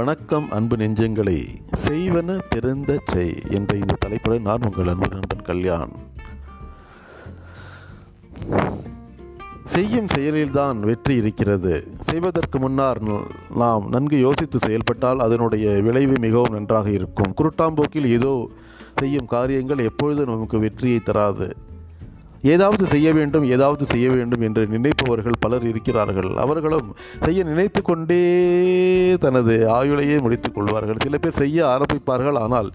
வணக்கம் அன்பு நெஞ்சங்களே செய்வன தெரிந்த செய் என்ற இந்த தலைப்புடன் நான் உங்கள் அன்பு நண்பன் கல்யாண். செய்யும் செயலில்தான் வெற்றி இருக்கிறது. செய்வதற்கு முன்னால் நாம் நன்கு யோசித்து செயல்பட்டால் அதனுடைய விளைவு மிகவும் நன்றாக இருக்கும். குருட்டாம்போக்கில் ஏதோ செய்யும் காரியங்கள் எப்பொழுதும் நமக்கு வெற்றியை தராது. ஏதாவது செய்ய வேண்டும் ஏதாவது செய்ய வேண்டும் என்று நினைப்பவர்கள் பலர் இருக்கிறார்கள். அவர்களும் செய்ய நினைத்து கொண்டே தனது ஆயுளையே முடித்துக் கொள்வார்கள். சில பேர் செய்ய ஆரம்பிப்பார்கள் ஆனால்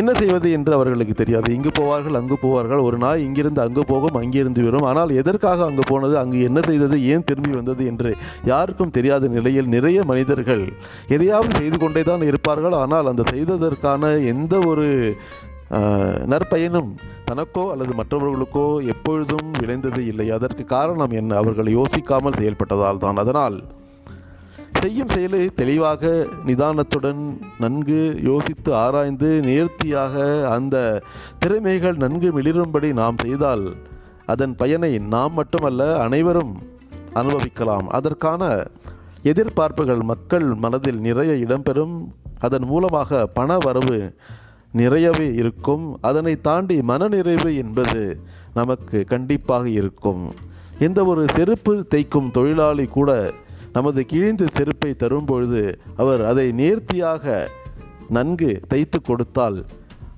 என்ன செய்வது என்று அவர்களுக்கு தெரியாது. இங்கு போவார்கள் அங்கு போவார்கள். ஒரு நாய் இங்கிருந்து அங்கு போகும் அங்கிருந்து வரும். ஆனால் எதற்காக அங்கு போனது அங்கு என்ன செய்தது ஏன் திரும்பி வந்தது என்று யாருக்கும் தெரியாத நிலையில் நிறைய மனிதர்கள் எதையாவது செய்து கொண்டே தான் இருப்பார்கள். ஆனால் அந்த செய்ததற்கான எந்த ஒரு நற்பயனும் தனக்கோ அல்லது மற்றவர்களுக்கோ எப்பொழுதும் விளைந்தது இல்லை. அதற்கு காரணம் என்ன? அவர்கள் யோசிக்காமல் செயல்பட்டதால் தான். அதனால் செய்யும் செயலை தெளிவாக நிதானத்துடன் நன்கு யோசித்து ஆராய்ந்து நேர்த்தியாக அந்த திறமைகள் நன்கு மிளிரும்படி நாம் செய்தால் அதன் பயனை நாம் மட்டுமல்ல அனைவரும் அனுபவிக்கலாம். அதற்கான எதிர்பார்ப்புகள் மக்கள் மனதில் நிறைய இடம்பெறும். அதன் மூலமாக பண வரவு நிறையவே இருக்கும். அதனை தாண்டி மனநிறைவு என்பது நமக்கு கண்டிப்பாக இருக்கும். எந்த ஒரு செருப்பு தைக்கும் தொழிலாளி கூட நமது கிழிந்த செருப்பை தரும்பொழுது அவர் அதை நேர்த்தியாக நன்கு தைத்து கொடுத்தால்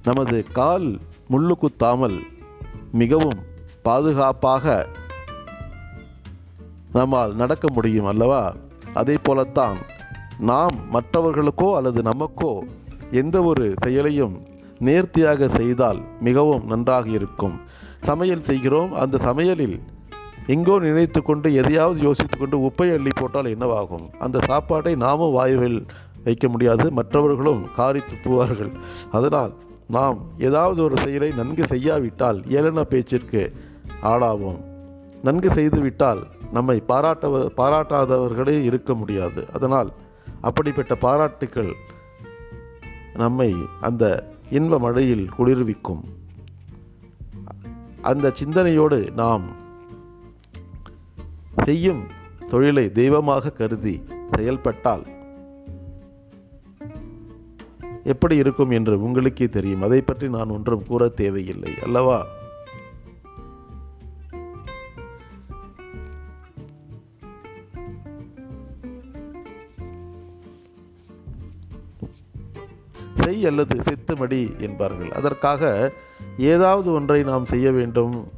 நமது கால் முள்ளு குத்தாமல் மிகவும் பாதுகாப்பாக நம்மால் நடக்க முடியும் அல்லவா? அதே போலத்தான் நாம் மற்றவர்களுக்கோ அல்லது நமக்கோ எந்த ஒரு செயலையும் நேர்த்தியாக செய்தால் மிகவும் நன்றாக இருக்கும். சமையல் செய்கிறோம். அந்த சமையலில் எங்கோ நினைத்து கொண்டு எதையாவது யோசித்து கொண்டு உப்பை அள்ளி போட்டால் என்னவாகும்? அந்த சாப்பாட்டை நாமும் வாயுவில் வைக்க முடியாது. மற்றவர்களும் காரி துப்புவார்கள் அதனால் நாம் ஏதாவது ஒரு செயலை நன்கு செய்யாவிட்டால் ஏளன பேச்சிற்கு ஆளாவோம். நன்கு செய்துவிட்டால் நம்மை பாராட்ட பாராட்டாதவர்களே இருக்க முடியாது. அதனால் அப்படிப்பட்ட பாராட்டுக்கள் நம்மை அந்த இன்ப மழையில் குளிர்விக்கும். அந்த சிந்தனையோடு நாம் செய்யும் தொழிலை தெய்வமாக கருதி செயல்பட்டால் எப்படி இருக்கும் என்று உங்களுக்கே தெரியும். அதை பற்றி நான் ஒன்றும் கூற தேவையில்லை. அல்லவா? செய் அல்லது சித்துமடி என்பார்கள். அதற்காக ஏதாவது ஒன்றை நாம் செய்ய வேண்டும்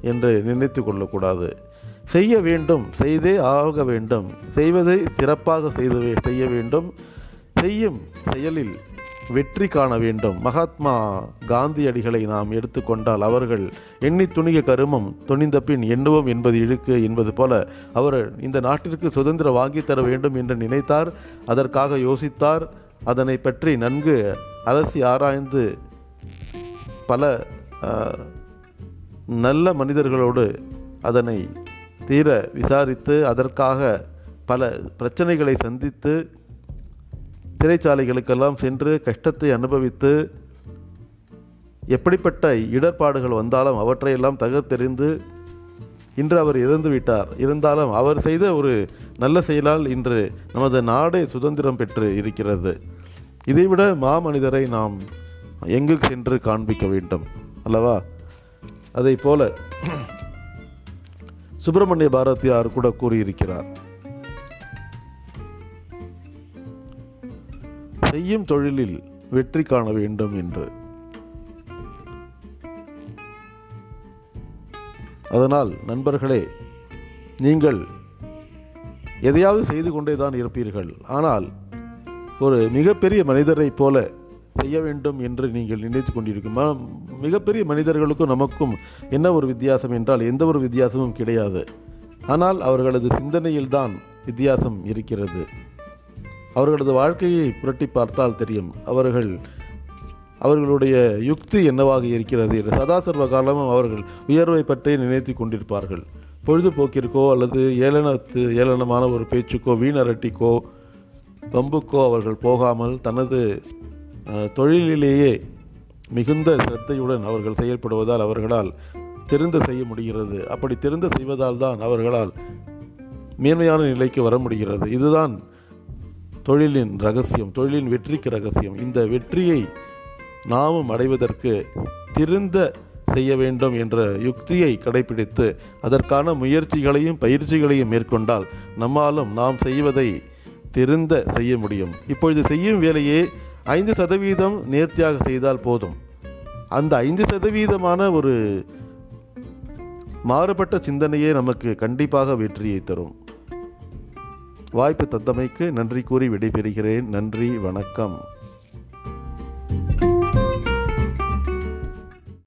என்று நினைத்து கொள்ளக்கூடாது. செய்ய வேண்டும் செய்தே ஆக வேண்டும். செய்வதை சிறப்பாக செய்து செய்ய வேண்டும். செய்யும் செயலில் வெற்றி காண வேண்டும். மகாத்மா காந்தியடிகளை நாம் எடுத்துக்கொண்டால் அவர்கள் எண்ணி துணிக கருமம் துணிந்த பின் எண்ணுவோம் என்பது இழுக்கு என்பது போல அவர் இந்த நாட்டிற்கு சுதந்திரம் வாங்கித் தர வேண்டும் என்று நினைத்தார். அதற்காக யோசித்தார். அதனை பற்றி நன்கு அலசி ஆராய்ந்து பல நல்ல மனிதர்களோடு அதனை தீர விசாரித்து அதற்காக பல பிரச்சனைகளை சந்தித்து சிறைச்சாலைகளுக்கெல்லாம் சென்று கஷ்டத்தை அனுபவித்து எப்படிப்பட்ட இடர்பாடுகள் வந்தாலும் அவற்றையெல்லாம் தகர்த்தெறிந்து இன்று அவர் இறந்து விட்டார். இருந்தாலும் அவர் செய்த ஒரு நல்ல செயலால் இன்று நமது நாடே சுதந்திரம் பெற்று இருக்கிறது. இதைவிட மாமனிதரை நாம் எங்கு சென்று காண்பிக்க வேண்டும்? அல்லவா? அதை போல சுப்பிரமணிய பாரதியார் கூட கூறியிருக்கிறார். செய்யும் தொழிலில் வெற்றி காண வேண்டும் என்று. அதனால் நண்பர்களே நீங்கள் எதையாவது செய்து கொண்டே தான் இருப்பீர்கள். ஆனால் ஒரு மிகப்பெரிய மனிதரைப் போல செய்ய வேண்டும் என்று நீங்கள் நினைத்து கொண்டிருக்கும். மிகப்பெரிய மனிதர்களுக்கும் நமக்கும் என்ன ஒரு வித்தியாசம் என்றால் எந்த ஒரு வித்தியாசமும் கிடையாது. ஆனால் அவர்களது சிந்தனையில்தான் வித்தியாசம் இருக்கிறது. அவர்களது வாழ்க்கையை புரட்டி பார்த்தால் தெரியும். அவர்கள் அவர்களுடைய யுக்தி என்னவாக இருக்கிறது என்று சதாசர்வ காலமும் அவர்கள் உயர்வை பற்றி நினைத்து கொண்டிருப்பார்கள். பொழுதுபோக்கிற்கோ அல்லது ஏளனத்து ஏளனமான ஒரு பேச்சுக்கோ வீணரட்டிக்கோ பம்புக்கோ அவர்கள் போகாமல் தனது தொழிலிலேயே மிகுந்த சிரத்தையுடன் அவர்கள் செயல்படுவதால் அவர்களால் தெரிந்து செய்ய முடிகிறது. அப்படி தெரிந்து செய்வதால் தான் அவர்களால் மேன்மையான நிலைக்கு வர முடிகிறது. இதுதான் தொழிலின் ரகசியம் தொழிலின் வெற்றிக்கு ரகசியம். இந்த வெற்றியை நாமும் அடைவதற்கு திருந்த செய்ய வேண்டும் என்ற யுக்தியை கடைபிடித்து அதற்கான முயற்சிகளையும் பயிற்சிகளையும் மேற்கொண்டால் நம்மாலும் நாம் செய்வதை திருந்த செய்ய முடியும். இப்பொழுது செய்யும் வேலையே ஐந்து சதவீதம் நேர்த்தியாக செய்தால் போதும். அந்த ஐந்து சதவீதமான ஒரு மாறுபட்ட சிந்தனையே நமக்கு கண்டிப்பாக வெற்றியை தரும். வாய்ப்பு தந்தமைக்கு நன்றி கூறி விடைபெறுகிறேன். நன்றி வணக்கம்.